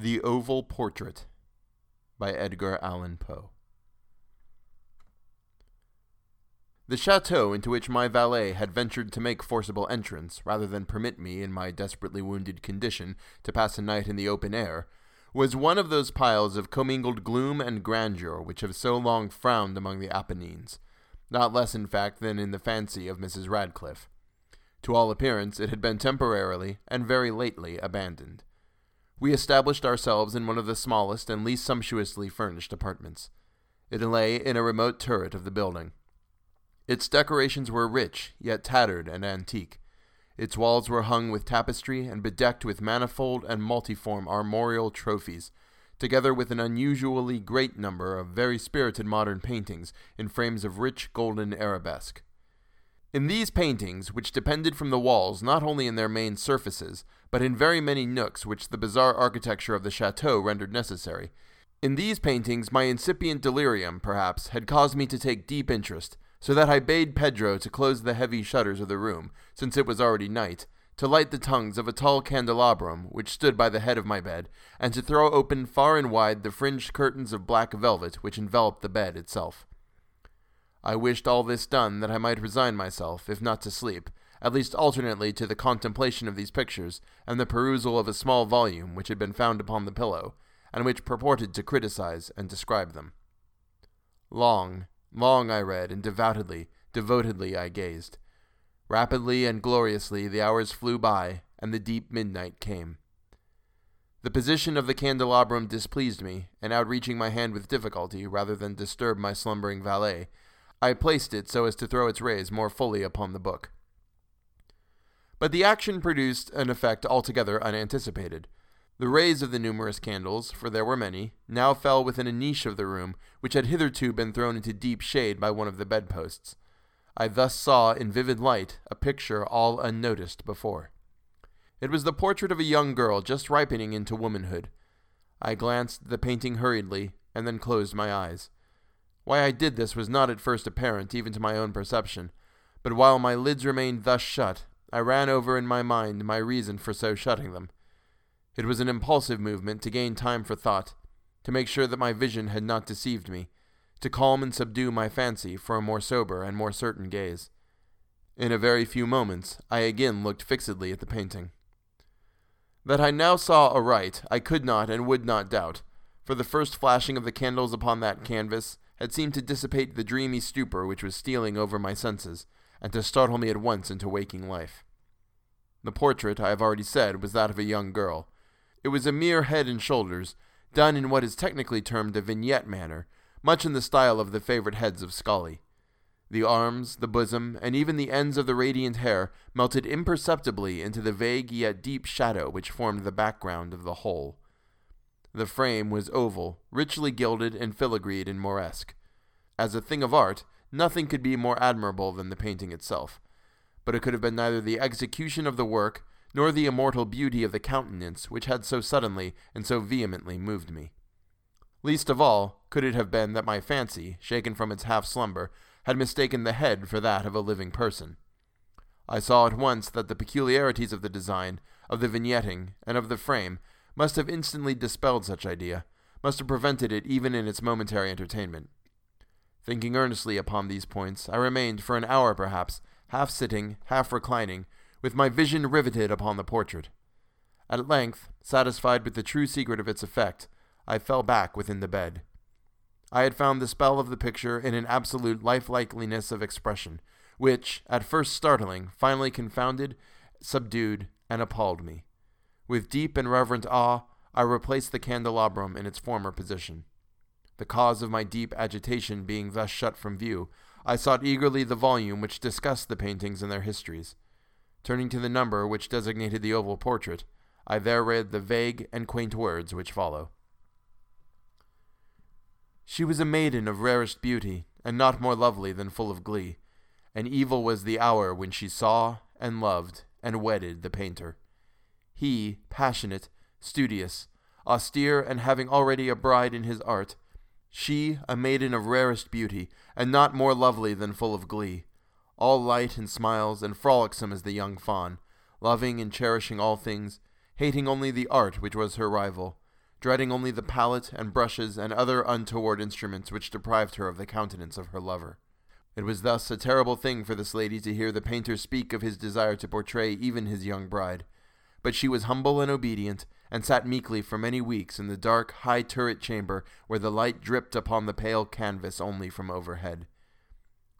The Oval Portrait by Edgar Allan Poe. The chateau into which my valet had ventured to make forcible entrance, rather than permit me, in my desperately wounded condition, to pass a night in the open air, was one of those piles of commingled gloom and grandeur which have so long frowned among the Apennines, not less in fact than in the fancy of Mrs. Radcliffe. To all appearance, it had been temporarily and very lately abandoned we established ourselves in one of the smallest and least sumptuously furnished apartments. It lay in a remote turret of the building. Its decorations were rich, yet tattered and antique. Its walls were hung with tapestry and bedecked with manifold and multiform armorial trophies, together with an unusually great number of very spirited modern paintings in frames of rich golden arabesque. In these paintings, which depended from the walls not only in their main surfaces, but in very many nooks which the bizarre architecture of the chateau rendered necessary, in these paintings my incipient delirium, perhaps, had caused me to take deep interest, so that I bade Pedro to close the heavy shutters of the room, since it was already night, to light the tongues of a tall candelabrum which stood by the head of my bed, and to throw open far and wide the fringed curtains of black velvet which enveloped the bed itself. I wished all this done that I might resign myself, if not to sleep, at least alternately to the contemplation of these pictures and the perusal of a small volume which had been found upon the pillow, and which purported to criticize and describe them. Long, long I read, and devoutly, devotedly I gazed. Rapidly and gloriously the hours flew by, and the deep midnight came. The position of the candelabrum displeased me, and outreaching my hand with difficulty, rather than disturb my slumbering valet, I placed it so as to throw its rays more fully upon the book. But the action produced an effect altogether unanticipated. The rays of the numerous candles, for there were many, now fell within a niche of the room which had hitherto been thrown into deep shade by one of the bedposts. I thus saw in vivid light a picture all unnoticed before. It was the portrait of a young girl just ripening into womanhood. I glanced at the painting hurriedly and then closed my eyes. Why I did this was not at first apparent even to my own perception, but while my lids remained thus shut, I ran over in my mind my reason for so shutting them. It was an impulsive movement to gain time for thought, to make sure that my vision had not deceived me, to calm and subdue my fancy for a more sober and more certain gaze. In a very few moments, I again looked fixedly at the painting. That I now saw aright, I could not and would not doubt, for the first flashing of the candles upon that canvas had seemed to dissipate the dreamy stupor which was stealing over my senses, and to startle me at once into waking life. The portrait, I have already said, was that of a young girl. It was a mere head and shoulders, done in what is technically termed a vignette manner, much in the style of the favorite heads of Sully. The arms, the bosom, and even the ends of the radiant hair melted imperceptibly into the vague yet deep shadow which formed the background of the whole. The frame was oval, richly gilded and filigreed in Moresque. As a thing of art, nothing could be more admirable than the painting itself, but it could have been neither the execution of the work nor the immortal beauty of the countenance which had so suddenly and so vehemently moved me. Least of all could it have been that my fancy, shaken from its half slumber, had mistaken the head for that of a living person. I saw at once that the peculiarities of the design, of the vignetting, and of the frame must have instantly dispelled such idea, must have prevented it even in its momentary entertainment. Thinking earnestly upon these points, I remained for an hour perhaps, half sitting, half reclining, with my vision riveted upon the portrait. At length, satisfied with the true secret of its effect, I fell back within the bed. I had found the spell of the picture in an absolute lifelikeliness of expression, which, at first startling, finally confounded, subdued, and appalled me. With deep and reverent awe, I replaced the candelabrum in its former position. The cause of my deep agitation being thus shut from view, I sought eagerly the volume which discussed the paintings and their histories. Turning to the number which designated the oval portrait, I there read the vague and quaint words which follow. She was a maiden of rarest beauty, and not more lovely than full of glee, and evil was the hour when she saw, and loved, and wedded the painter. He, passionate, studious, austere, and having already a bride in his art. She, a maiden of rarest beauty, and not more lovely than full of glee. All light and smiles, and frolicsome as the young fawn, loving and cherishing all things, hating only the art which was her rival, dreading only the palette and brushes and other untoward instruments which deprived her of the countenance of her lover. It was thus a terrible thing for this lady to hear the painter speak of his desire to portray even his young bride. But she was humble and obedient, and sat meekly for many weeks in the dark, high turret chamber where the light dripped upon the pale canvas only from overhead.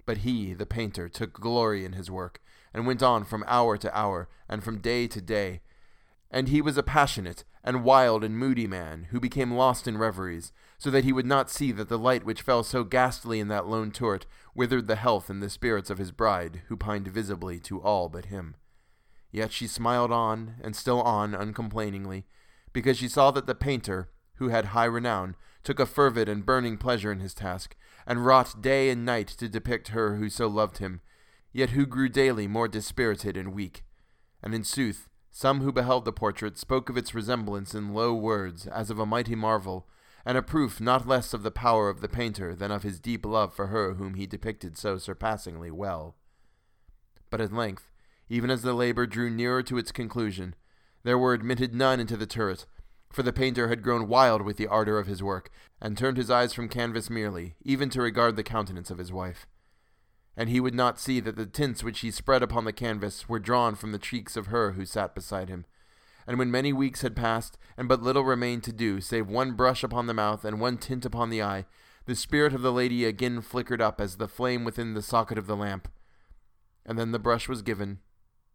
But he, the painter, took glory in his work, and went on from hour to hour, and from day to day. And he was a passionate and wild and moody man, who became lost in reveries, so that he would not see that the light which fell so ghastly in that lone turret withered the health and the spirits of his bride, who pined visibly to all but him. Yet she smiled on, and still on, uncomplainingly, because she saw that the painter, who had high renown, took a fervid and burning pleasure in his task, and wrought day and night to depict her who so loved him, yet who grew daily more dispirited and weak. And in sooth, some who beheld the portrait spoke of its resemblance in low words, as of a mighty marvel, and a proof not less of the power of the painter than of his deep love for her whom he depicted so surpassingly well. But at length, even as the labor drew nearer to its conclusion, there were admitted none into the turret, for the painter had grown wild with the ardor of his work, and turned his eyes from canvas merely, even to regard the countenance of his wife. And he would not see that the tints which he spread upon the canvas were drawn from the cheeks of her who sat beside him. And when many weeks had passed, and but little remained to do, save one brush upon the mouth and one tint upon the eye, the spirit of the lady again flickered up as the flame within the socket of the lamp. And then the brush was given,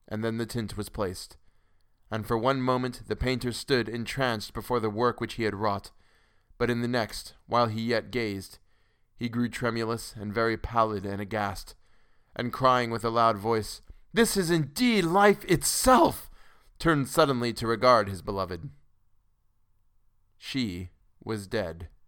and then the tint was placed. And for one moment the painter stood entranced before the work which he had wrought, but in the next, while he yet gazed, he grew tremulous and very pallid and aghast, and crying with a loud voice, This is indeed life itself! turned suddenly to regard his beloved. She was dead.